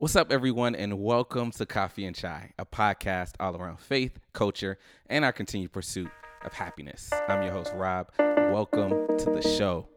What's up, everyone, and welcome to Coffee and Chai, a podcast all around faith, culture, and our continued pursuit of happiness. I'm your host, Rob. Welcome to the show.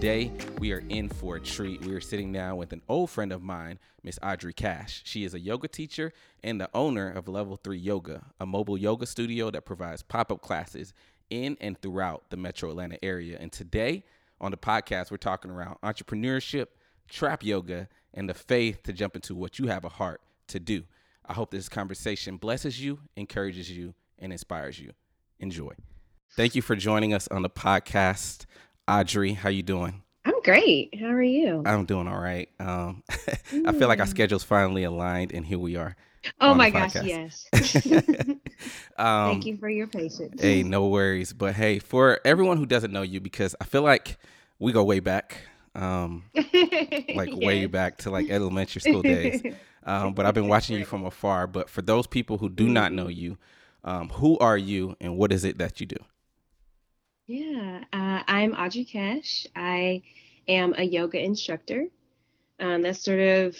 Today we are in for a treat. We are sitting down with an old friend of mine, Miss Audrey Cash. She is a yoga teacher and the owner of Level 3 Yoga, a mobile yoga studio that provides pop up classes in and throughout the metro Atlanta area. And today on the podcast, we're talking around entrepreneurship, trap yoga, and the faith to jump into what you have a heart to do. I hope this conversation blesses you, encourages you, and inspires you. Enjoy. Thank you for joining us on the podcast. Audrey, how you doing? I'm great. How are you? I'm doing all right. Um, I feel like our Mm. schedules finally aligned, and here we are. Oh my gosh, yes. Um, Thank you for your patience. Hey, no worries. But hey, for everyone who doesn't know you, because I feel like we go way back, um, like way back to like elementary school days. Um, but I've been watching you from afar. But for those people who do not know you, um, who are you, and what is it that you do? Yeah, uh, I'm Audrey Cash. I am a yoga instructor. Um, that's sort of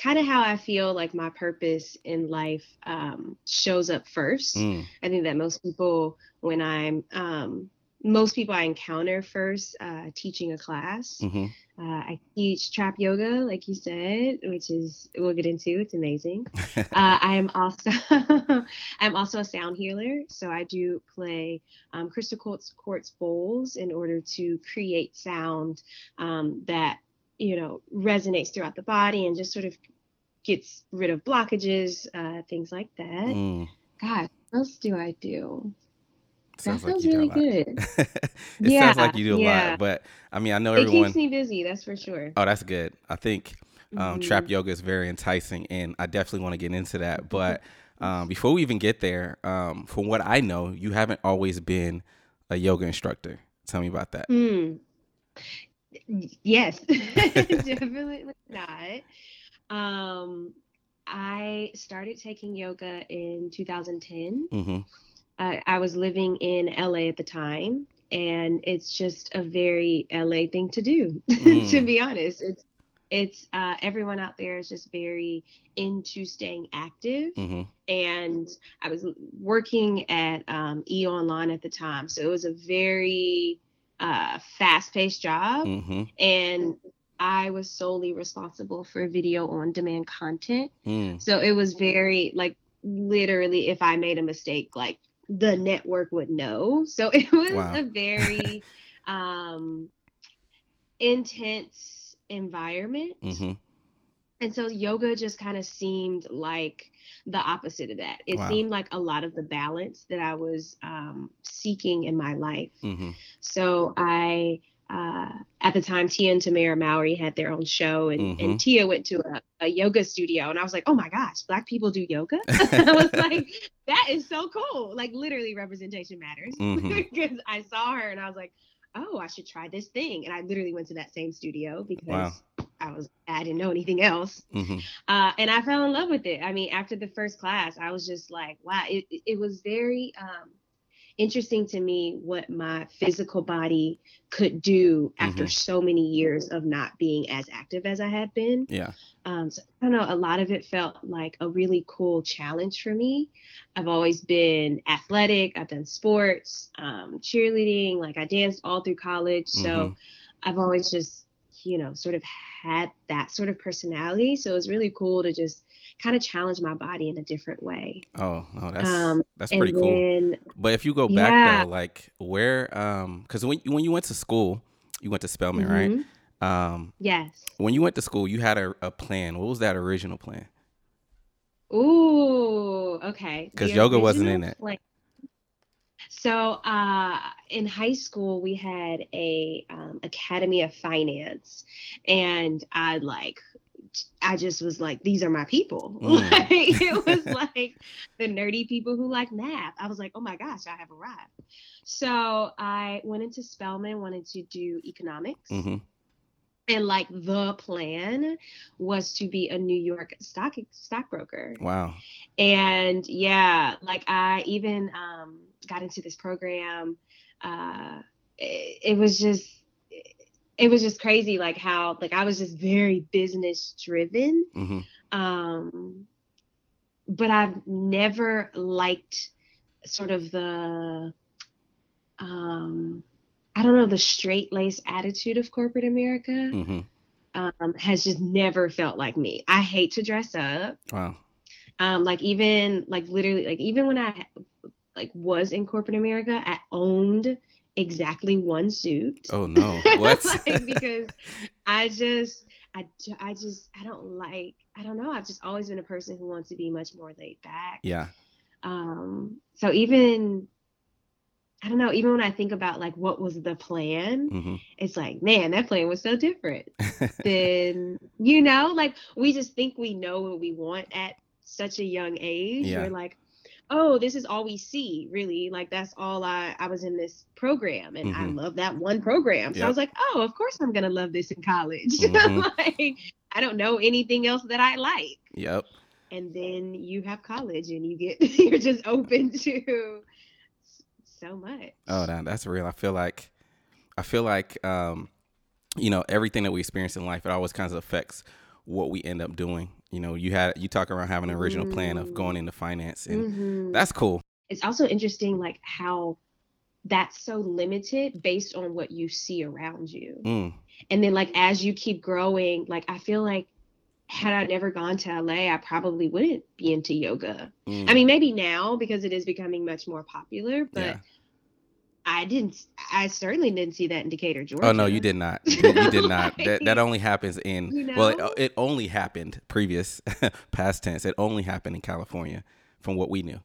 kind of how I feel like my purpose in life um, shows up first. Mm, I think that most people, when I'm, um, most people I encounter first uh, teaching a class, hmm uh, I teach trap yoga, like you said, which is we'll get into. It's amazing. uh, I am also I'm also a sound healer, so I do play um, crystal quartz, quartz bowls in order to create sound um, that you know resonates throughout the body and just sort of gets rid of blockages, uh, things like that. Mm. God, what else do I do? Sounds that sounds you do a really good. it Yeah, sounds like you do a yeah. lot, but I mean, I know It everyone. It keeps me busy, that's for sure. Oh, that's good. I think um, Mhm. trap yoga is very enticing, and I definitely want to get into that. But um, before we even get there, um, from what I know, you haven't always been a yoga instructor. Tell me about that. Y- Yes, definitely not. Um, I started taking yoga in 2010. hmm I, I was living in LA at the time, and it's just a very LA thing to do, to Mm. be honest. It's it's uh, everyone out there is just very into staying active hmm and I was working at um, E Online at the time, so it was a very uh, fast-paced job, hmm and I was solely responsible for video on-demand content. Mm. So it was very like literally, if I made a mistake, like the network would know. So it was Wow. a very um, intense environment. hmm And so yoga just kind of seemed like the opposite of that. It Wow. seemed like a lot of the balance that I was um, seeking in my life. hmm So I, uh, at the time, Tia and Tamara Mowry had their own show, and, Mhm. and Tia went to a, a yoga studio, and I was like, oh my gosh, Black people do yoga? I was like, that is so cool. Like literally, representation matters Mhm. because I saw her and I was like, oh, I should try this thing, and I literally went to that same studio because Wow. I was I didn't know anything else. hmm Uh, and I fell in love with it. I mean, after the first class, I was just like, wow, it, it- it was very um, interesting to me what my physical body could do after Mhm. so many years of not being as active as I had been. Yeah. Um, so I don't know, a lot of it felt like a really cool challenge for me. I've always been athletic, I've done sports, um, cheerleading, like I danced all through college. So Mhm. I've always just, you know, sort of had that sort of personality. So it was really cool to just kind of challenge my body in a different way. Oh, no, that's Um, that's pretty cool. then, But if you go back Yeah. though, like where, um, because when when you went to school, you went to Spelman, Mhm. right? Um, yes. when you went to school, you had a, a plan. What was that original plan? Ooh, okay. Because yoga wasn't in it. plan- So, uh, in high school, we had a um, Academy of Finance, and I like, I just was like, these are my people. Mm. Like, it was like the nerdy people who like math. I was like, oh my gosh, I have arrived. So I went into Spelman, wanted to do economics. hmm and like the plan was to be a New York stock stockbroker. Wow. And yeah, like I even um, got into this program. Uh, it, it was just it was just crazy like how like i was just very business driven. Hmm um but i've never liked sort of the um i don't know the straight lace attitude of corporate america hmm um has just never felt like me. I hate to dress up. Wow. um like even like literally like even when i like was in corporate america i owned exactly one suit Oh no. What? like, because I just, I, I just, I don't like, I don't know. I've just always been a person who wants to be much more laid back. yeah. Um, so even, I don't know, even when I think about like what was the plan, hmm it's like, man, that plan was so different than, you know, like we just think we know what we want at such a young age. Yeah. We're like, oh, this is all we see, really. Like that's all I I was in this program and I Mhm. love that one program. So Yep. I was like, oh, of course I'm gonna love this in college. Mhm. like I don't know anything else that I like. Yep. And then you have college and you get you're just open to so much. Oh, that, that's real. I feel like, I feel like, um, you know, everything that we experience in life, it always kind of affects what we end up doing. You know, you had you talk around having an original plan of going into finance, and Mhm. that's cool. it's also interesting like how that's so limited based on what you see around you. Mm, and then like as you keep growing like i feel like had i never gone to la i probably wouldn't be into yoga mm, i mean maybe now because it is becoming much more popular but yeah. I didn't i certainly didn't see that in decatur georgia Oh no, you did not. You did, you did not. That that only happens in you well, it, it only happened previous past tense. It only happened in California, from what we knew.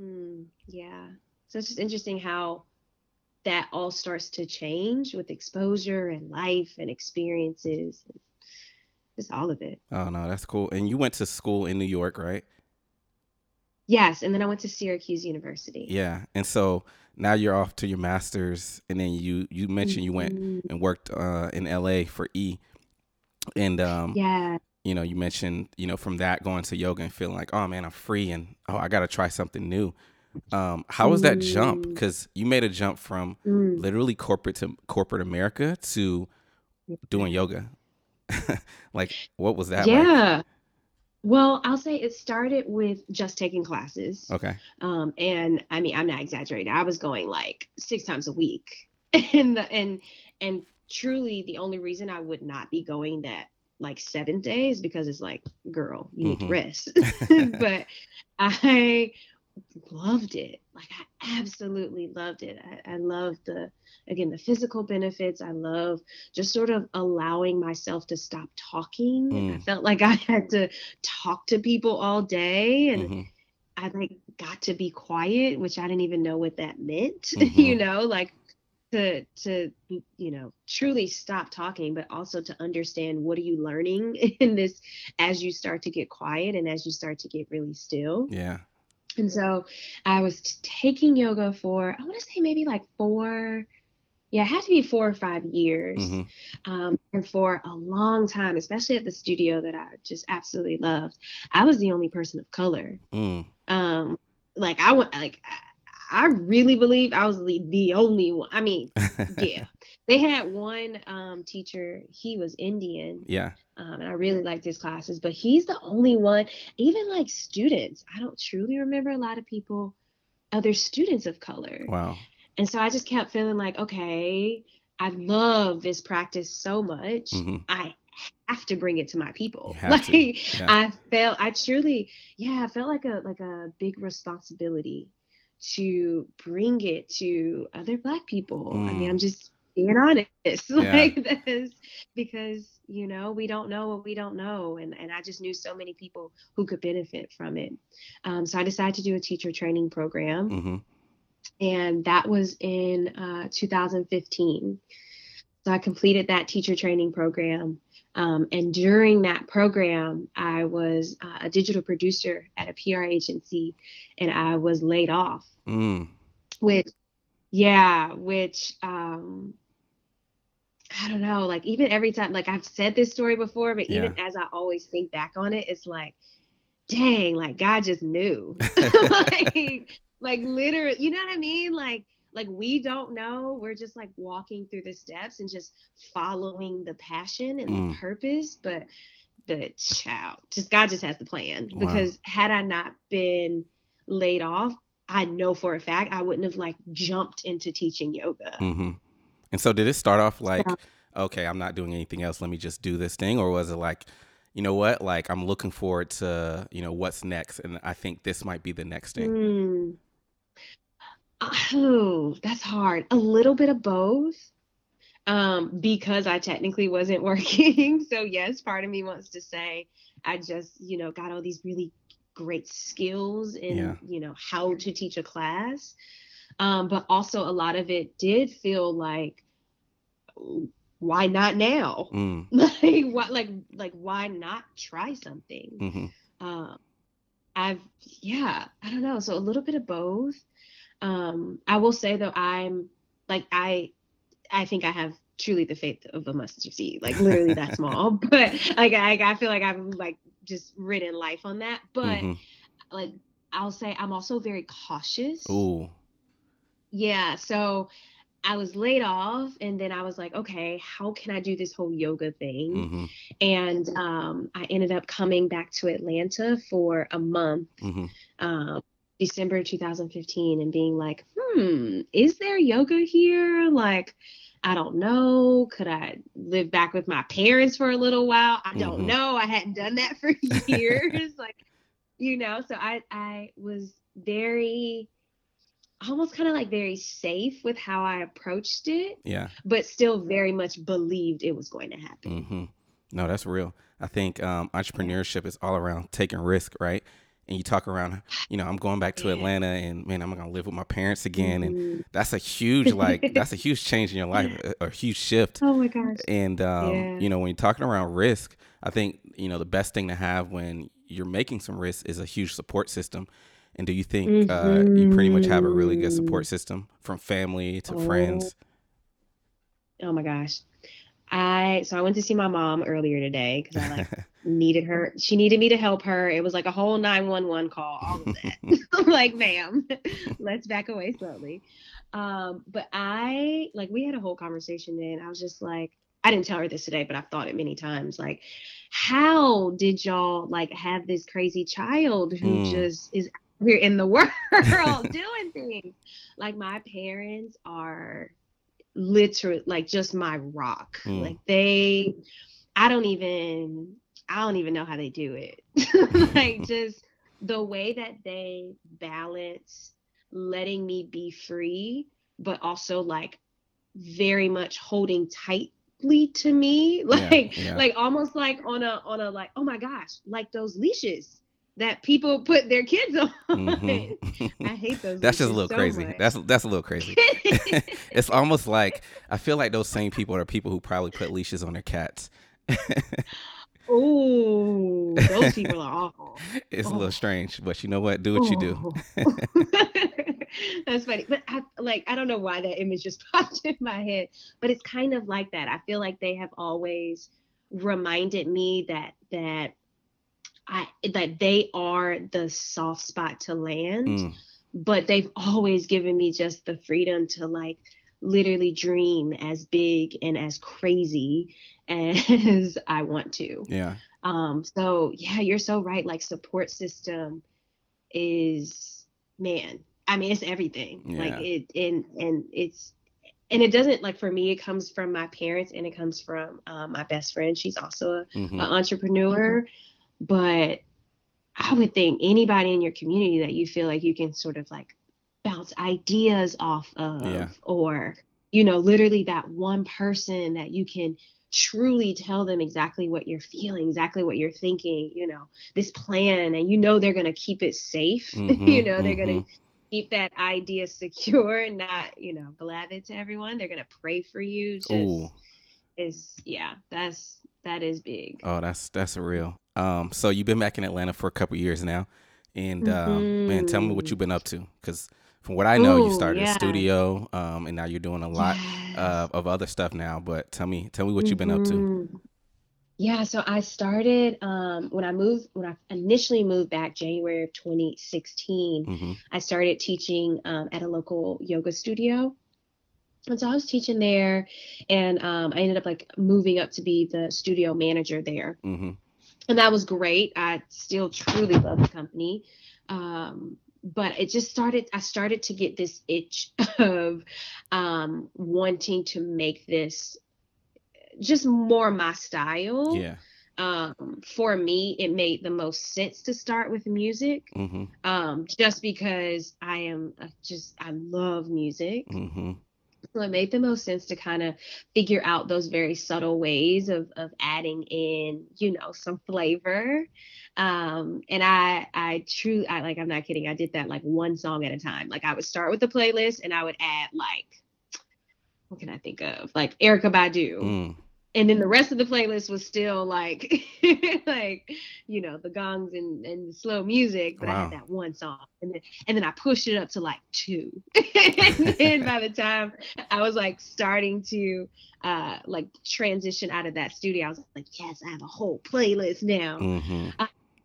Mm, yeah so it's just interesting how that all starts to change with exposure and life and experiences and just all of it Oh no, that's cool. And you went to school in New York, right? Yes and then i went to syracuse university Yeah. And so now you're off to your masters, and then you you mentioned you went Mhm. and worked uh, in L.A. for E, and um, yeah you know, you mentioned, you know, from that going to yoga and feeling like, oh man, I'm free and oh, I got to try something new. Um, how was that jump? Mm. Because you made a jump from Mm. literally corporate to corporate America to doing yoga. like, what was that like? Well, I'll say it started with just taking classes. Okay. Um, and I mean, I'm not exaggerating. I was going like six times a week. and the, and and truly the only reason I would not be going that like seven days because it's like, girl, you need to Mhm. rest. but I loved it. Like I absolutely loved it. I, I love the again the physical benefits. I love just sort of allowing myself to stop talking. I Mm. felt like I had to talk to people all day and Mhm. I like got to be quiet, which I didn't even know what that meant. Mhm. you know, like to to you know truly stop talking, but also to understand what are you learning in this as you start to get quiet and as you start to get really still. Yeah. And so I was taking yoga for I want to say maybe like four. Yeah, it had to be four or five years. hmm Um, and for a long time, especially at the studio that I just absolutely loved, I was the only person of color Mm. um like i like I, I really believe i was the, the only one i mean yeah they had one um teacher he was indian yeah. um, and i really liked his classes but he's the only one even like students i don't truly remember a lot of people other students of color Wow. and so i just kept feeling like okay i love this practice so much hmm i have to bring it to my people like yeah. i felt i truly yeah i felt like a like a big responsibility to bring it to other black people i mean Mm. i'm just being honest Yeah. like this because you know we don't know what we don't know and and i just knew so many people who could benefit from it um, so i decided to do a teacher training program hmm and that was in uh, 2015. So I completed that teacher training program. Um, and during that program, I was uh, a digital producer at a PR agency and I was laid off, Mm. which, yeah, which um, I don't know, like even every time, like I've said this story before, but Yeah. even as I always think back on it, it's like, dang, like God just knew. like, like literally, you know what I mean? Like, like we don't know. We're just like walking through the steps and just following the passion and Mm. the purpose. But the child, just God just has the plan. Wow. Because had I not been laid off, I know for a fact I wouldn't have like jumped into teaching yoga. hmm And so, did it start off like, Yeah. okay, I'm not doing anything else. Let me just do this thing, or was it like, you know what? Like, I'm looking forward to, you know, what's next, and I think this might be the next thing. Hmm. Oh, that's hard. A little bit of both. Um, because I technically wasn't working. So yes, part of me wants to say I just, you know, got all these really great skills in, Yeah. you know, how to teach a class. Um, but also a lot of it did feel like why not now? Mm, Like what like like why not try something? hmm um i've yeah i don't know. So a little bit of both. Um i will say though i'm like i i think i have truly the faith of a mustard seed. Like literally that small. But like I, I feel like i've like just ridden life on that. But hmm like i'll say i'm also very cautious. Ooh. yeah so i was laid off and then i was like okay how can i do this whole yoga thing hmm and um, I ended up coming back to Atlanta for a month, hmm um, December 2015, and being like, hmm, is there yoga here? Like, I don't know. Could I live back with my parents for a little while? I don't Mhm. know. I hadn't done that for years. like, you know, so I I was very almost kind of like very safe with how I approached it, Yeah. but still very much believed it was going to happen. Mm-hmm. No, that's real. I think um, entrepreneurship is all around taking risk, right? And you talk around, you know, I'm going back to Yeah. Atlanta, and man, I'm gonna live with my parents again, and Mhm. that's a huge, like, that's a huge change in your life, a, a huge shift. Oh my gosh. And um, Yeah. you know, when you're talking around risk, I think you know the best thing to have when you're making some risk is a huge support system. And do you think uh, you pretty much have a really good support system from family to friends? Oh my gosh. I so I went to see my mom earlier today because I like needed her. She needed me to help her. It was like a whole 911 call, all of that. I'm like, ma'am, let's back away slowly. Um, but I like we had a whole conversation then. I was just like, I didn't tell her this today, but I've thought it many times. Like, how did y'all like have this crazy child who Mm. just is here in the world doing things? Like my parents are literally like just my rock. Mm. Like they I don't even I don't even know how they do it. like just the way that they balance letting me be free, but also like very much holding tightly to me. Like yeah. like almost like on a on a like, oh my gosh, like those leashes that people put their kids on. Mhm. I hate those That's just a little so crazy. much. That's that's a little crazy. it's almost like I feel like those same people are people who probably put leashes on their cats. Ooh, those people are awful. It's a Oh. little strange, but you know what? Do what you do. Oh. That's funny. But I like I don't know why that image just popped in my head, but it's kind of like that. I feel like they have always reminded me that that I that they are the soft spot to land, Mm, but they've always given me just the freedom to like literally dream as big and as crazy as I want to. yeah. Um, so yeah, you're so right. Like support system is man, I mean it's everything. Yeah. Like it and and it's and it doesn't like for me it comes from my parents and it comes from um, my best friend. She's also a, an entrepreneur. But I would think anybody in your community that you feel like you can sort of like bounce ideas off of Yeah. or you know literally that one person that you can truly tell them exactly what you're feeling exactly what you're thinking you know this plan and you know they're going to keep it safe you Mhm, know they're going mhm. to keep that idea secure and not you know blab it to everyone they're going to pray for you just Ooh. is yeah that's that is big Oh, that's that's real. Um, so you've been back in Atlanta for a couple years now, and um, man, tell me what Mhm. you've been up to. Because from what I know, Ooh, you started yeah. a studio, um, and now you're doing a lot Yes. uh, of other stuff now. But tell me, tell me what you've been up to. Mhm. Yeah, so I started um, when I moved, when I initially moved back January of 2016, hmm I started teaching um, at a local yoga studio. And so I was teaching there, and um, I ended up like moving up to be the studio manager there. hmm and that was great. I still truly love the company. Um, but it just started, I started to get this itch of um, wanting to make this just more my style. Yeah. Um, for me, it made the most sense to start with music, hmm um, just because I am just, I love music. hmm So it made the most sense to kind of figure out those very subtle ways of of adding in, you know, some flavor. Um, and I I truly I like I'm not kidding. I did that like one song at a time. Like I would start with the playlist and I would add like what can I think of? Like Erykah Badu. Mm. And then the rest of the playlist was still like like, you know, the gongs and, and slow music, but I had that one song. And then and then I pushed it up to like two. and then by the time I was like starting to uh like transition out of that studio, I was like, yes, I have a whole playlist now. hmm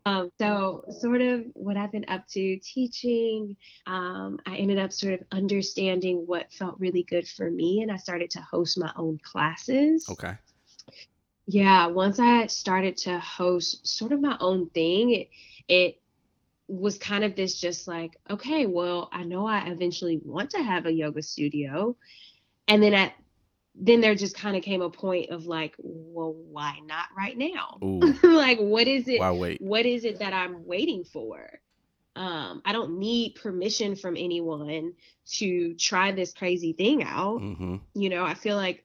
Um, so sort of what I've been up to teaching, um, I ended up sort of understanding what felt really good for me, and I started to host my own classes. Okay. Yeah, once I started to host sort of my own thing, it, it was kind of this just like, okay, well, I know I eventually want to have a yoga studio. And then at then there just kind of came a point of like, well, why not right now? Like what is it Why wait? what is it that I'm waiting for? Um, I don't need permission from anyone to try this crazy thing out hmm you know i feel like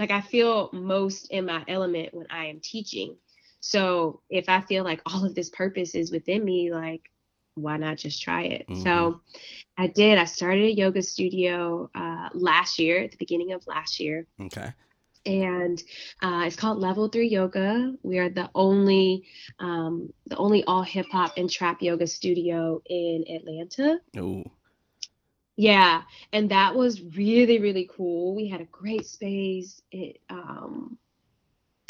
like i feel most in my element when i am teaching so if i feel like all of this purpose is within me like why not just try it so i did i started a yoga studio uh, last year at the beginning of last year Okay. and uh, it's called Level Three Yoga. We are the only, um, the only all hip hop and trap yoga studio in Atlanta. Ooh. Yeah, and that was really really cool. We had a great space. It um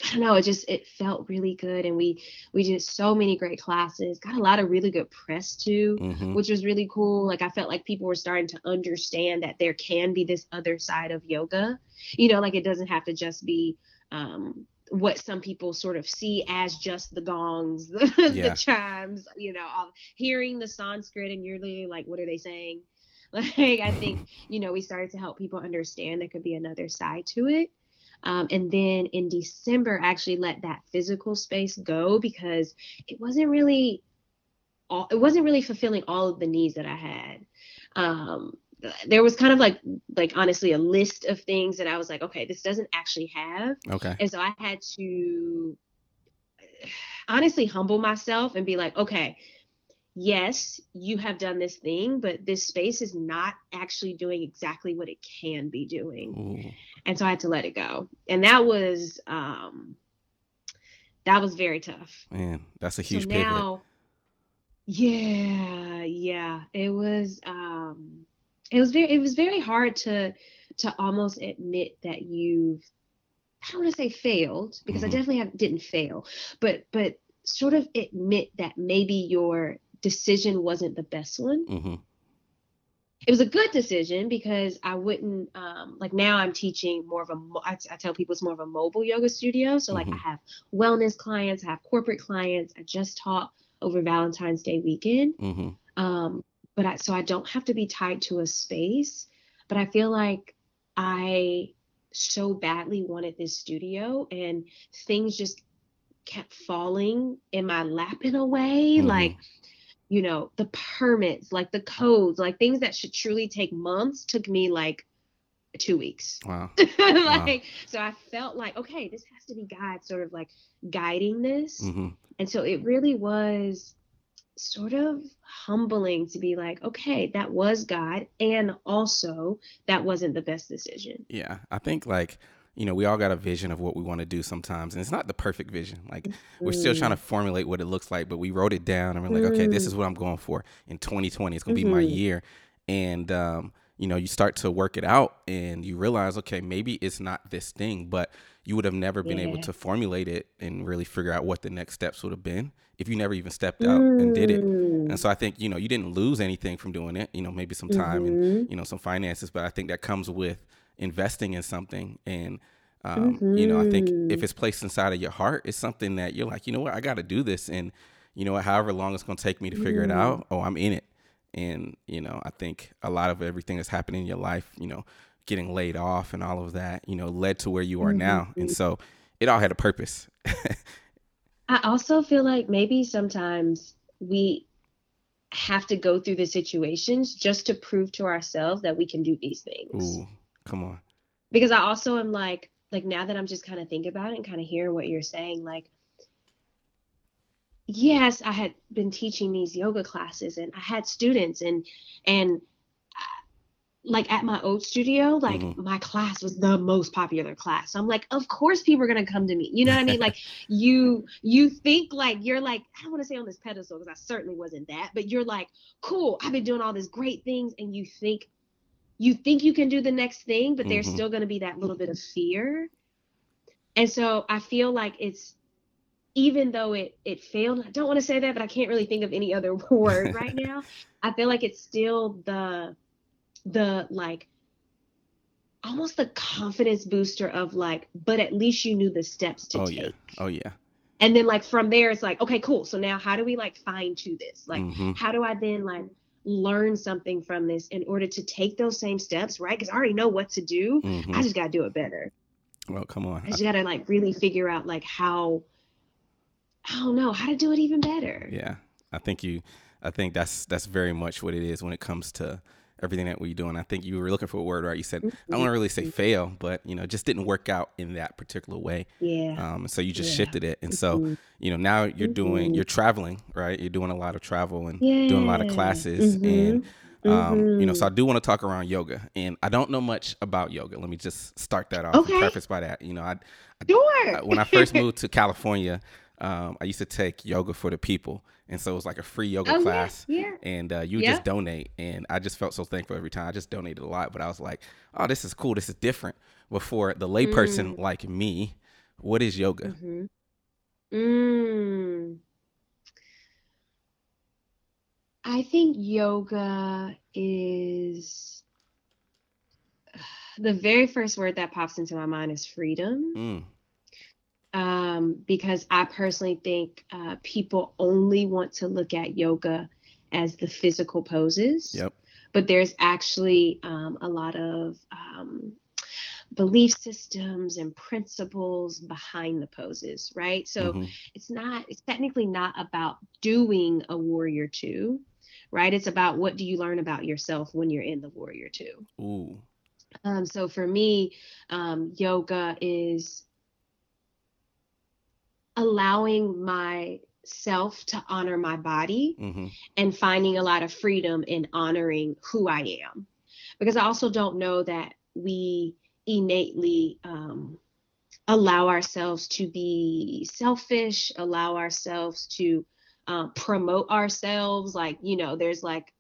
I don't know, it just it felt really good and we we did so many great classes. Got a lot of really good press too, hmm which was really cool. Like I felt like people were starting to understand that there can be this other side of yoga. You know, like it doesn't have to just be um what some people sort of see as just the gongs, the, Yeah. the chimes, you know, all, hearing the Sanskrit and you're literally like, what are they saying? Like, I think, you know, we started to help people understand there could be another side to it. Um, and then in December, I actually let that physical space go because it wasn't really, all, it wasn't really fulfilling all of the needs that I had. Um, there was kind of like, like honestly, a list of things that I was like, okay, this doesn't actually have. Okay. And so I had to honestly humble myself and be like, okay, yes, you have done this thing, but this space is not actually doing exactly what it can be doing. Ooh. And so I had to let it go. And that was um that was very tough. Man, that's a huge so pivot. now yeah, yeah. It was um it was very it was very hard to to almost admit that you've I don't want to say failed because Mhm. I definitely have, didn't fail, but but sort of admit that maybe your decision wasn't the best one. hmm It was a good decision because I wouldn't um, like now I'm teaching more of a I, I tell people it's more of a mobile yoga studio. So like Mhm. I have wellness clients, I have corporate clients. I just taught over Valentine's Day weekend. hmm Um, but I, so I don't have to be tied to a space. But I feel like I so badly wanted this studio, and things just kept falling in my lap in a way. Mhm. Like, you know, the permits, like the codes, like things that should truly take months took me like two weeks. Wow. like, so I felt like, okay, this has to be God sort of like guiding this. hmm And so it really was sort of humbling to be like, okay, that was God. And also, that wasn't the best decision. Yeah, I think like you know we all got a vision of what we want to do sometimes, and it's not the perfect vision. Like we're still trying to formulate what it looks like, but we wrote it down and we're like, okay, this Mm. is what I'm going for in 2020. It's gonna be my Mhm. year. and um, you know you start to work it out and you realize okay maybe it's not this thing but you would have never been Yeah. able to formulate it and really figure out what the next steps would have been if you never even stepped out and did it Mm. and so i think you know you didn't lose anything from doing it you know maybe some time and Mhm. you know some finances but i think that comes with investing in something and um, you know i think if Mhm. it's placed inside of your heart it's something that you're like you know what i got to do this and you know however long it's going to take me to figure it Mm. out oh i'm in it and you know i think a lot of everything that's happening in your life you know getting laid off and all of that you know led to where you are now Mm-hmm. and so it all had a purpose I also feel like maybe sometimes we have to go through the situations just to prove to ourselves that we can do these things. ooh come on Because I also am like, like now that I'm just kind of thinking about it and kind of hearing what you're saying, like, yes, I had been teaching these yoga classes and I had students and and uh, like at my old studio, like Mhm. my class was the most popular class. So I'm like, of course people are gonna come to me. You know what I mean? Like you you think like you're like, I don't want to say on this pedestal because I certainly wasn't that, but you're like, cool, I've been doing all these great things, and you think you think you can do the next thing, but there's Mhm. still gonna be that little bit of fear. And so I feel like it's even though it it failed, I don't want to say that, but I can't really think of any other word right now. I feel like it's still the the like almost the confidence booster of like, but at least you knew the steps to oh take. Oh yeah oh yeah And then like from there it's like, okay, cool. So now how do we like fine tune this? Like Mhm. how do I then like learn something from this in order to take those same steps, right? Because I already know what to do. Mhm. I just gotta do it better. well come on I just gotta like really figure out like how I don't know how to do it even better. Yeah, I think you. I think that's that's very much what it is when it comes to everything that we do. And I think you were looking for a word, right? You said I don't want to really say fail, but you know, it just didn't work out in that particular way. Yeah. Um, so you just Yeah. shifted it, and so Mhm. you know now you're doing Mhm. you're traveling, right? You're doing a lot of travel and yeah. doing a lot of classes, and Mhm. um, you know, so I Mhm. do want to talk around yoga, and I don't know much about yoga. Let me just start that off and Okay. preface by that. You know, I sure. uh, when I first moved to California, um, I used to take yoga for the people, and so it was like a free yoga oh, class, yeah. and uh, you Yeah. just donate, and I just felt so thankful every time. I just donated a lot, but I was like, oh, this is cool, this is different. But for the layperson Mm. like me, what is yoga? Mhm. Mm. I think yoga is the very first word that pops into my mind is freedom. Mm, um, because I personally think uh, people only want to look at yoga as the physical poses. yep. But there's actually um, a lot of um, belief systems and principles behind the poses, right? So mhm, it's not, it's technically not about doing a warrior two, right? It's about what do you learn about yourself when you're in the warrior two. Ooh. Um, so for me, um, yoga is allowing myself to honor my body hmm and finding a lot of freedom in honoring who I am. Because I also don't know that we innately um, allow ourselves to be selfish, allow ourselves to um, promote ourselves. Like, you know, there's like,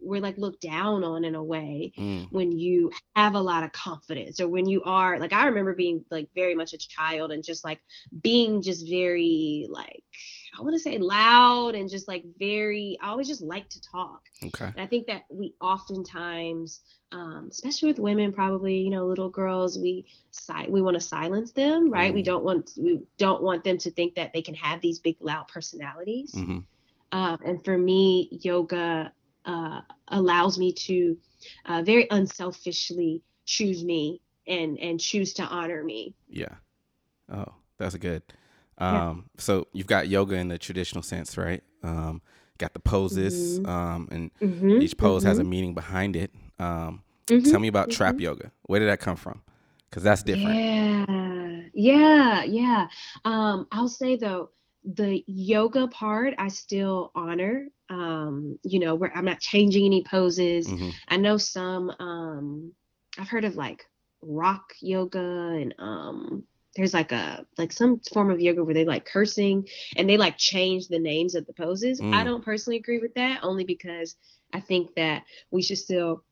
we're like looked down on in a way Mm, when you have a lot of confidence or when you are like i remember being like very much a child and just like being just very like i want to say loud and just like very i always just like to talk. Okay. and i think that we oftentimes um, especially with women probably you know little girls we si- we want to silence them right? We Mm. don't want we don't want them to think that they can have these big loud personalities. Hmm um, and for me, yoga uh, allows me to uh, very unselfishly choose me and and choose to honor me. Yeah. Oh, that's good. Yeah. Um, so you've got yoga in the traditional sense, right? Um, got the poses, Mhm. um, and Mhm, each pose has a mhm, meaning behind it. Um, mhm, tell me about trap mhm. yoga. Where did that come from? Because that's different. Yeah, yeah, yeah. Um, I'll say though, the yoga part I still honor. Um, you know, where I'm not changing any poses. hmm I know some um I've heard of like rock yoga and um there's like a like some form of yoga where they like cursing and they like change the names of the poses. Mm. I don't personally agree with that only because I think that we should still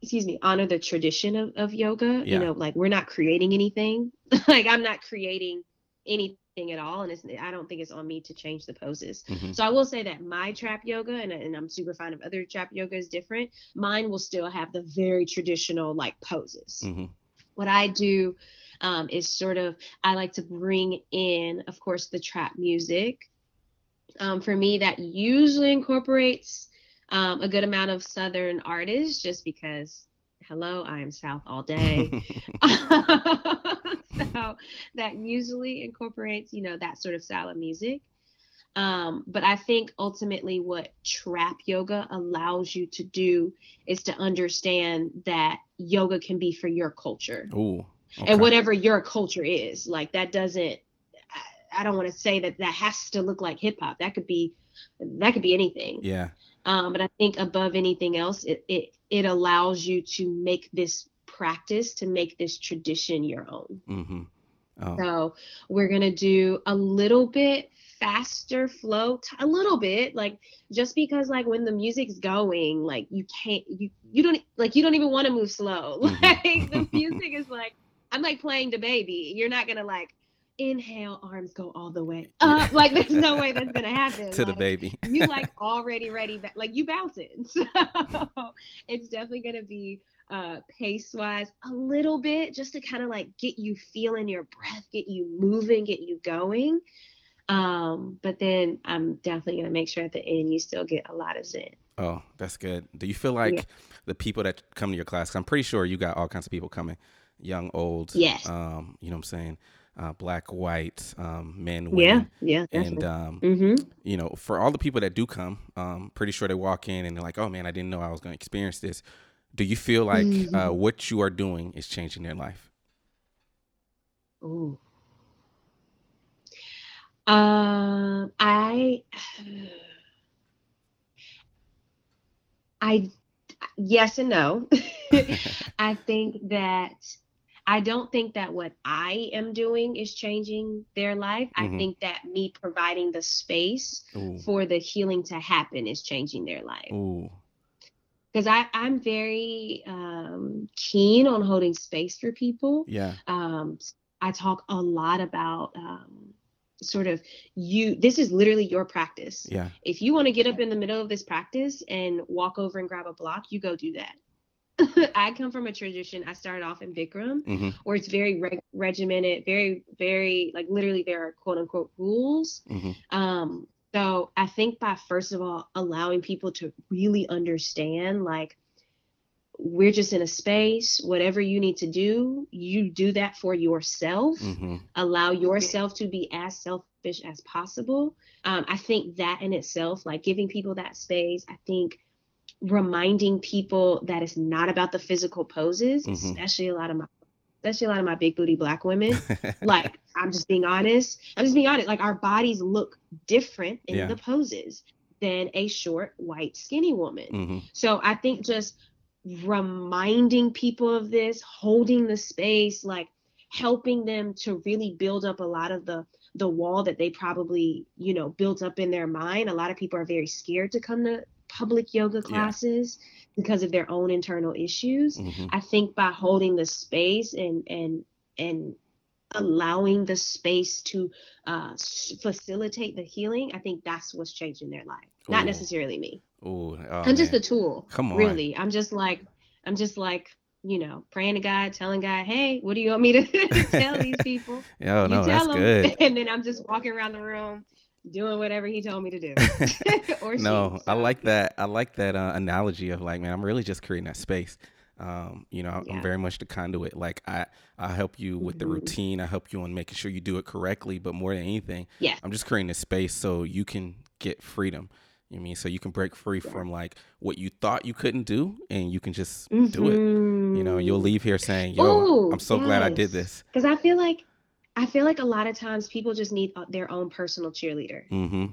excuse me honor the tradition of, of yoga. Yeah. You know, like we're not creating anything. like I'm not creating anything at all and it's I don't think it's on me to change the poses. Mhm. So I will say that my trap yoga, and, and I'm super fond of other trap yoga, is different. Mine will still have the very traditional like poses. Mhm. What I do um, is sort of I like to bring in, of course, the trap music. Um, for me, that usually incorporates um, a good amount of Southern artists, just because. Hello, I am South all day. so that usually incorporates you know that sort of style of music um, but i think ultimately what trap yoga allows you to do is to understand that yoga can be for your culture Ooh. Okay. and whatever your culture is like that doesn't i, I don't want to say that that has to look like hip hop that could be that could be anything Yeah. um, but I think above anything else, it, it it allows you to make this practice, to make this tradition your own. Mm-hmm. Oh. So we're gonna do a little bit faster flow, t- a little bit, like just because like when the music's going, like you can't, you you don't like you don't even want to move slow. Mhm. Like the music is like I'm like playing the baby. You're not gonna like inhale, arms go all the way up. Like there's no way that's gonna happen. to the baby. you like already ready ba- like you bouncing so it's definitely to be uh pace wise a little bit just to kind of like get you feeling your breath get you moving get you going um but then i'm definitely to make sure at the end you still get a lot of zen Oh, that's good. Do you feel like Yeah. the people that come to your class? 'cause I'm pretty sure you got all kinds of people coming, young, old. Yes. Um, you know what I'm saying? Uh, black, white, um, men, women. yeah yeah. And um, mm-hmm. you know, for all the people that do come, um, pretty sure they walk in and they're like, "Oh man, I didn't know I was going to experience this." Do you feel like uh, Mhm. what you are doing is changing their life? Ooh. Um, I, I, yes and no. I think that I don't think that what I am doing is changing their life. Mhm. I think that me providing the space Ooh, for the healing to happen is changing their life because I I'm very um, keen on holding space for people yeah, um, I talk a lot about um, sort of you. This is literally your practice. yeah, If you want to get up in the middle of this practice and walk over and grab a block, you go do that. I come from a tradition. I started off in Bikram, hmm where it's very reg- regimented, very, very like literally there are quote unquote rules. hmm Um, so I think by first of all allowing people to really understand like we're just in a space, whatever you need to do, you do that for yourself. hmm Allow yourself to be as selfish as possible. Um, I think that in itself, like giving people that space, I think reminding people that it's not about the physical poses, Mhm. especially a lot of my especially a lot of my big booty black women. Like i'm just being honest. I'm just being honest. Like our bodies look different in Yeah. the poses than a short white skinny woman. Hmm so i think just reminding people of this holding the space like helping them to really build up a lot of the the wall that they probably you know built up in their mind. A lot of people are very scared to come to public yoga classes because of their own internal issues hmm I think by holding the space and and and allowing the space to uh, facilitate the healing, I think that's what's changing their life. Not necessarily me. Ooh, oh, I'm just man. a tool. Come on. Really, I'm just like I'm just like you know praying to God, telling God, hey, what do you want me to tell these people? You no, that's tell 'em. good. And then I'm just walking around the room doing whatever He told me to do. or she, no, I like that. I like that uh, analogy of like, man, I'm really just creating that space. Um, you know, I'm very much the conduit. Like I, I help you with the Mhm. routine. I help you on making sure you do it correctly. But more than anything, Yeah. I'm just creating a space so you can get freedom. You know I mean, so you can break free Yeah. from like what you thought you couldn't do, and you can just do it. You know, you'll leave here saying, "Yo, Ooh, I'm so glad I did this." because I feel like I feel like a lot of times people just need uh, their own personal cheerleader. Mm-hmm.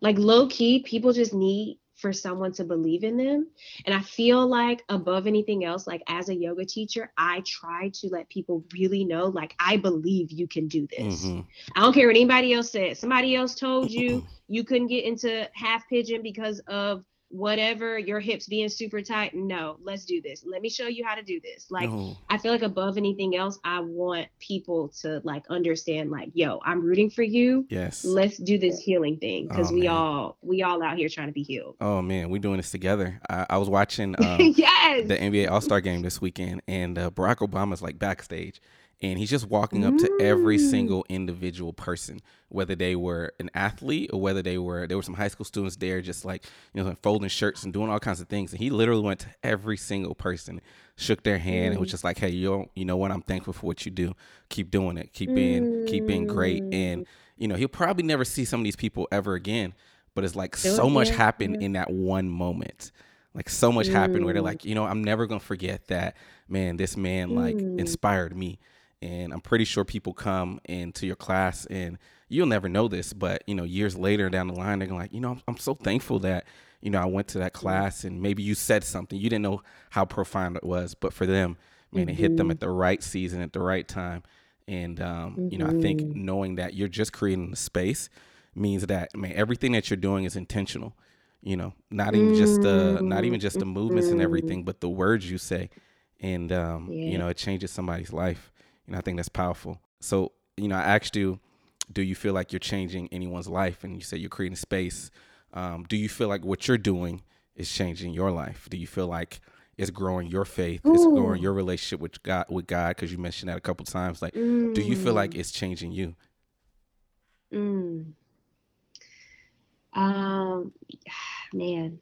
Like low key, people just need for someone to believe in them. And I feel like above anything else, like as a yoga teacher, I try to let people really know, like, I believe you can do this. Mm-hmm. I don't care what anybody else said. Somebody else told you you couldn't get into half pigeon because of whatever your hips being super tight no let's do this. Let me show you how to do this. Like no. i feel like above anything else i want people to like understand like yo i'm rooting for you. Yes. Let's do this healing thing because oh, we man. all we all out here trying to be healed. Oh man we're doing this together. I, I was watching um, yes. the nba all-star game this weekend and uh, barack obama's like backstage and he's just walking up to every mm. single individual person whether they were an athlete or whether they were there were some high school students there just like you know folding shirts and doing all kinds of things. And he literally went to every single person shook their hand mm. and was mm. just like hey you you know what? I'm thankful for what you do. Keep doing it. Keep being mm. keep being great. And you know he'll probably never see some of these people ever again but it's like so much happened in that one moment. Like so much happened where they're like you know i'm never gonna forget that man this man like inspired me and I'm pretty sure people come into your class and you'll never know this, but you know, years later down the line, they're like, you know, I'm, I'm so thankful that you know I went to that class and maybe you said something you didn't know how profound it was, but for them, man, mm-hmm. it hit them mm-hmm. at the right season at the right time, and um, mm-hmm. you know, I think mm-hmm. knowing that you're just creating a space means that man, everything that you're doing is intentional. You know, not even just uh, not even just the movements and everything, but the words you say, and um, yeah. you know, it changes somebody's life. You know, I think that's powerful. So, you know, I asked you, do you feel like you're changing anyone's life? And you say you're creating space. Um, do you feel like what you're doing is changing your life? Do you feel like it's growing your faith? Ooh. It's growing your relationship with God? With God, because you mentioned that a couple times. Like, mm. do you feel like mm. it's changing you? Mm. Um, man,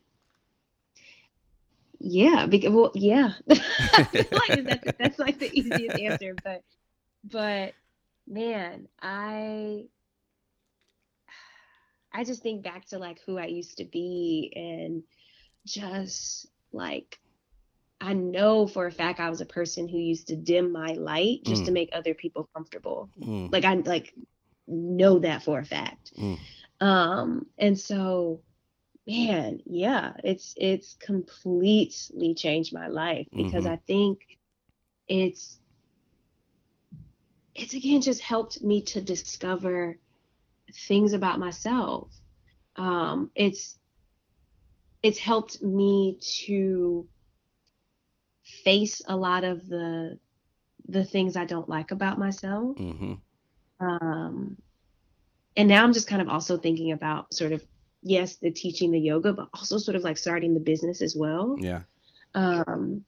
yeah, because well, yeah. like that's, that's like the easiest answer, but but man, I I just think back to like who I used to be and just like I know for a fact I was a person who used to dim my light just mm. to make other people comfortable. Mm. Like I like know that for a fact. Mm. Um and so man, yeah, it's it's completely changed my life because mm-hmm. I think it's it's again just helped me to discover things about myself. Um, it's it's helped me to face a lot of the the things I don't like about myself. Mm-hmm. Um, and now I'm just kind of also thinking about sort of yes, the teaching the yoga, but also sort of like starting the business as well. Yeah. Um,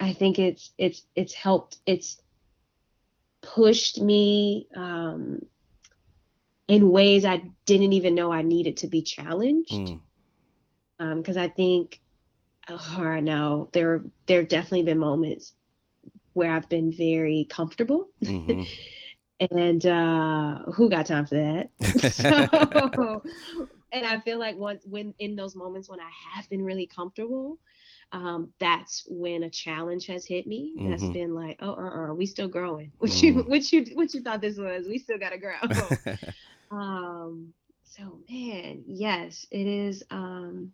I think it's it's it's helped. It's pushed me um, in ways I didn't even know I needed to be challenged. Because mm. um, I think, oh, I know there there have definitely been moments where I've been very comfortable. Mm-hmm. and uh, who got time for that? so, and I feel like once when in those moments when I have been really comfortable, um, that's when a challenge has hit me. Mm-hmm. That's been like, oh, uh, uh we still growing. What mm-hmm. you, what you, what you thought this was? We still gotta grow. um, so man, yes, it is. Um,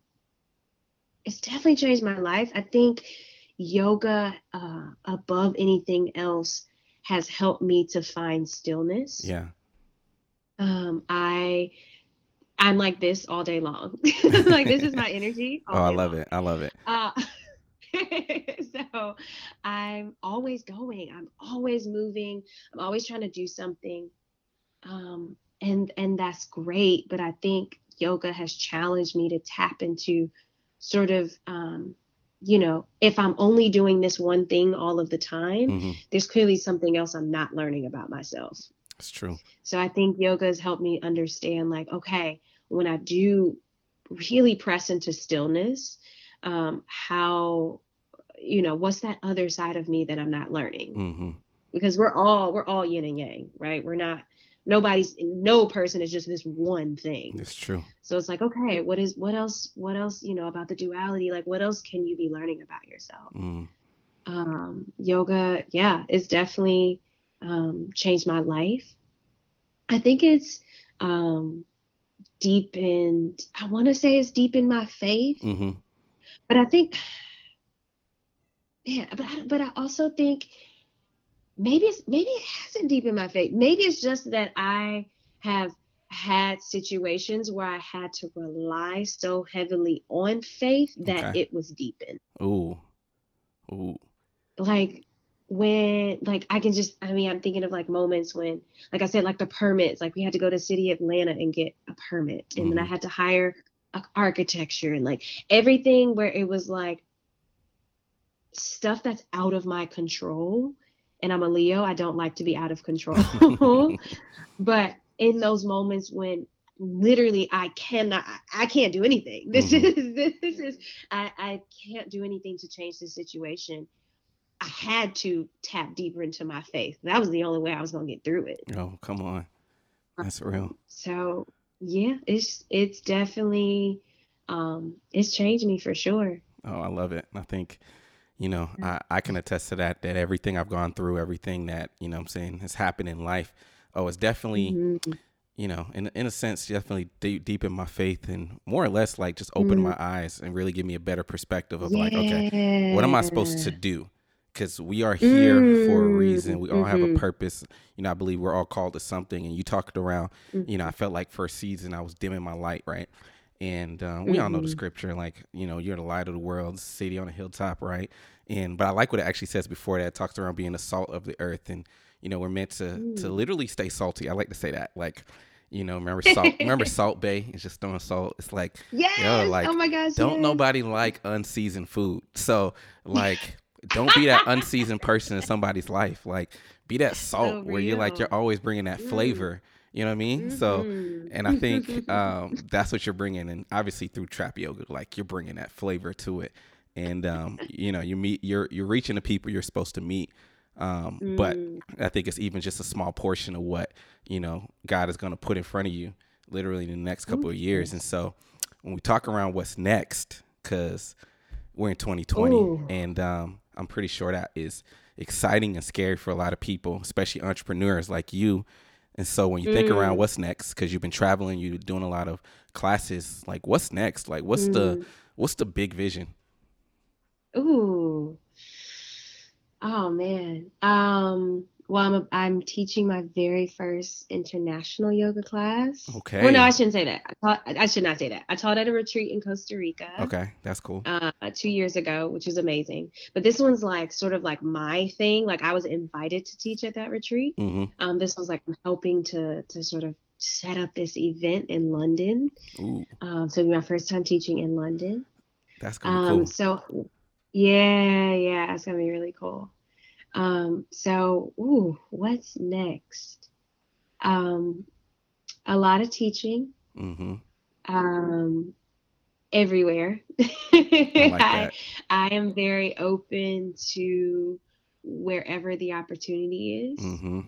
it's definitely changed my life. I think yoga, uh, above anything else, has helped me to find stillness. Yeah. Um, I I'm like this all day long. like this is my energy. oh, I love long. it. I love it. Uh, so I'm always going. I'm always moving. I'm always trying to do something. Um, and and that's great. But I think yoga has challenged me to tap into sort of um, you know, if I'm only doing this one thing all of the time, mm-hmm. there's clearly something else I'm not learning about myself. It's true. So I think yoga has helped me understand like, okay, when I do really press into stillness, um, how, you know, what's that other side of me that I'm not learning? Mm-hmm. Because we're all we're all yin and yang, right? We're not nobody's no person is just this one thing. It's true. So it's like, okay, what is what else what else, you know, about the duality? Like what else can you be learning about yourself? Mm. Um, yoga, yeah, it's definitely um, changed my life. I think it's um, deepened. I want to say it's deepened my faith, Mm-hmm. but I think, yeah, but I, but I also think maybe it's maybe it hasn't deepened my faith. Maybe it's just that I have had situations where I had to rely so heavily on faith that Okay. it was deepened. Ooh. Ooh. Like when like I can just I mean I'm thinking of like moments when like I said like the permits like we had to go to city of Atlanta and get a permit and then I Mhm. had to hire a architecture and like everything where it was like stuff that's out of my control and I'm a Leo I don't like to be out of control but in those moments when literally I cannot I can't do anything this Mhm. is this is I I can't do anything to change the situation I had to tap deeper into my faith that was the only way I was going to get through it oh, come on. That's real. so yeah it's it's definitely um it's changed me for sure Oh, I love it. I think, you know, I, I can attest to that, that everything I've gone through, everything that, you know what I'm saying, has happened in life. Oh, it's definitely, Mhm. you know, in, in a sense, definitely deep, deep in my faith and more or less like just open Mhm. my eyes and really give me a better perspective of like, okay, what am I supposed to do? Because we are here for a Mm, reason. We all have a mhm. purpose. You know, I believe we're all called to something. And you talked around, Mhm. you know, I felt like for a season I was dimming my light, right? And um, we all know the Mhm. scripture, like, you know, you're the light of the world, city on a hilltop, right? And but I like what it actually says before that. It talks around being the salt of the earth. And, you know, we're meant to to Mm. literally stay salty. I like to say that. Like, you know, remember salt remember Salt Bae? It's just throwing salt. It's like yes like, oh my gosh don't yes. nobody like unseasoned food. So like don't be that unseasoned person in somebody's life. Like be that salt where you're like you're always bringing that Mm. flavor. You know what I mean? So Mhm. and I think um, that's what you're bringing, and obviously through trap yoga, like you're bringing that flavor to it, and um, you know you meet you're you're reaching the people you're supposed to meet. Um, But Mm. I think it's even just a small portion of what you know God is going to put in front of you, literally in the next couple of years. And so when we talk around what's next, because we're in 2020, Ooh. and um, I'm pretty sure that is exciting and scary for a lot of people, especially entrepreneurs like you. And so when you think around Mm. what's next, because you've been traveling, you're doing a lot of classes. Like, what's next? Like, what's the Mm. what's the big vision? Ooh. Oh man. Um, well, I'm a, I'm teaching my very first international yoga class. Okay. Well, no, I shouldn't say that. I taught, I should not say that. I taught at a retreat in Costa Rica. Okay, that's cool. Uh, two years ago, which was amazing. But this one's like sort of like my thing. Like I was invited to teach at that retreat. Mm-hmm. Um, this was like helping to to sort of set up this event in London. Ooh, Um, so it'll be my first time teaching in London. that's Um, cool. so yeah, yeah, it's gonna be really cool. Um, so ooh, what's next? Um, a lot of teaching, hmm um, everywhere. I like I. I am very open to wherever the opportunity is. Mm-hmm.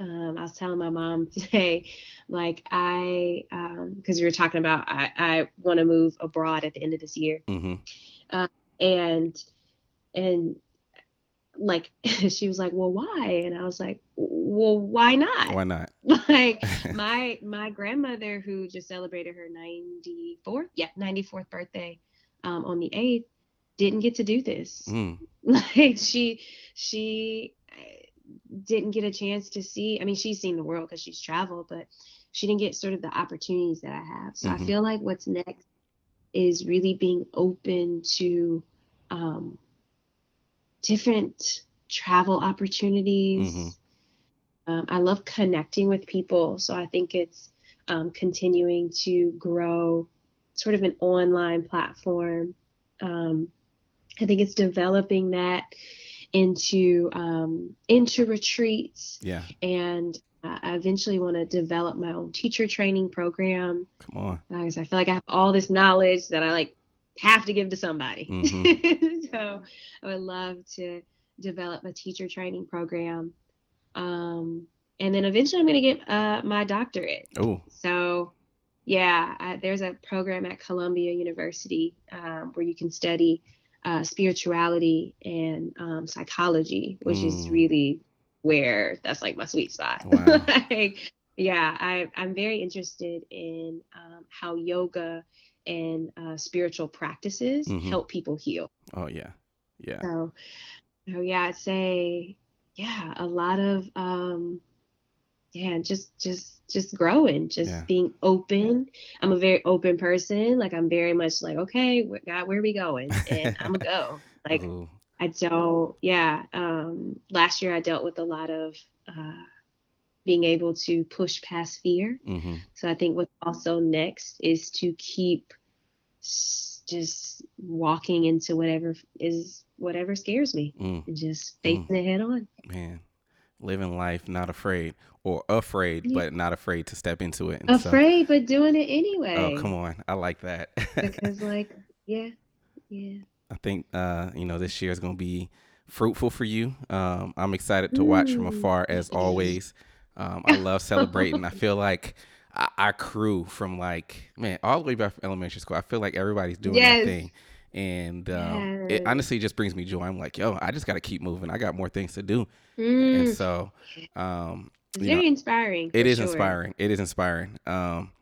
Um, I was telling my mom today, like I, um, because we were talking about I, I want to move abroad at the end of this year, mm-hmm. and and like she was like, well, why? And I was like, well, why not? Why not? Like my my grandmother who just celebrated her 94th, yeah, 94th birthday, um, on the 8th, didn't get to do this. Mm, like she she uh, didn't get a chance to see i mean she's seen the world because she's traveled but she didn't get sort of the opportunities that i have so Mhm. i feel like what's next is really being open to um, different travel opportunities Mhm. um, i love connecting with people so i think it's um, continuing to grow sort of an online platform um, I think it's developing that into um, into retreats, yeah. and uh, I eventually want to develop my own teacher training program Come on. because I feel like I have all this knowledge that I like have to give to somebody. Mhm. so I would love to develop a teacher training program, um, and then eventually I'm going to get uh, my doctorate. Oh, So, yeah, I, there's a program at Columbia University um, where you can study uh, spirituality and um, psychology, which is Mm. really where that's like my sweet spot. Wow. like, yeah, I, I'm very interested in um, how yoga and uh, spiritual practices Mhm. help people heal. Oh yeah, yeah. So, so yeah, I'd say, yeah, a lot of, um, yeah, just, just, just growing, just Yeah. being open. I'm a very open person. Like I'm very much like, okay, God, where are we going? And I'm gonna go. Like Ooh, I don't, yeah. Um, last year I dealt with a lot of uh, being able to push past fear. mhm. So I think what's also next is to keep just walking into whatever is whatever scares me Mm, and just facing it head on. man, living life not afraid or afraid, Yeah. but not afraid to step into it. And so- Afraid, but doing it anyway. oh come on, I like that. Because like, yeah, yeah. I think uh, you know this year is going to be fruitful for you. Um, I'm excited to watch from Mm. afar as always. Um, I love celebrating. I feel like our- crew from like man all the way back from elementary school. I feel like everybody's doing Yes. their thing, and um, it honestly just brings me joy. I'm like, yo, I just got to keep moving. I got more things to do, Mm, and so um, you know, very inspiring. It is sure. inspiring. It is inspiring. Um,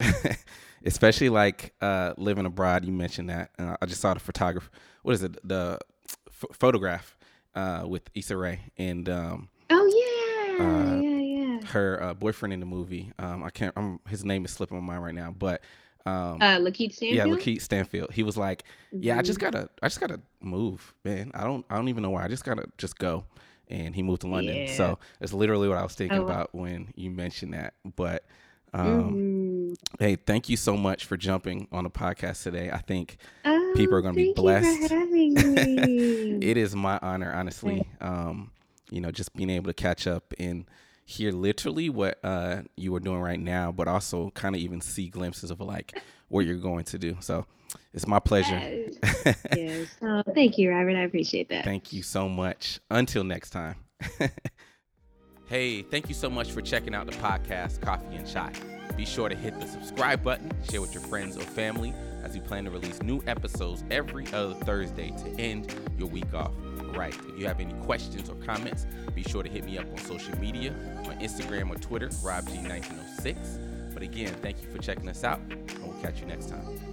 especially like uh, living abroad. You mentioned that. Uh, I just saw the photographer. What is it? The ph- photograph uh, with Issa Rae and um, Oh yeah, Uh, yeah. Her uh, boyfriend in the movie. Um, I can't. I'm, his name is slipping my mind right now, but. Um, Uh, Lakeith Stanfield. yeah, Lakeith Stanfield. He was like, "Yeah, I just Mhm. gotta, I just gotta move, man. I don't, I don't even know why. I just gotta just go." And he moved to London. Yeah. So it's literally what I was thinking Oh, about when you mentioned that. But um, Mhm. Hey, thank you so much for jumping on the podcast today. I think Oh, people are gonna be thank you blessed. for having me. it is my honor, honestly. Um, you know, just being able to catch up and hear literally what uh, you are doing right now, but also kind of even see glimpses of like what you're going to do. So it's my pleasure. Yes. yes. Oh, thank you, Robert. I appreciate that. Thank you so much. Until next time. hey, thank you so much for checking out the podcast, Coffee and Chai. Be sure to hit the subscribe button, share with your friends or family, as we plan to release new episodes every other Thursday to end your week off. Right. If you have any questions or comments, be sure to hit me up on social media on Instagram or Twitter, RobG1906. But again, thank you for checking us out, and we'll catch you next time.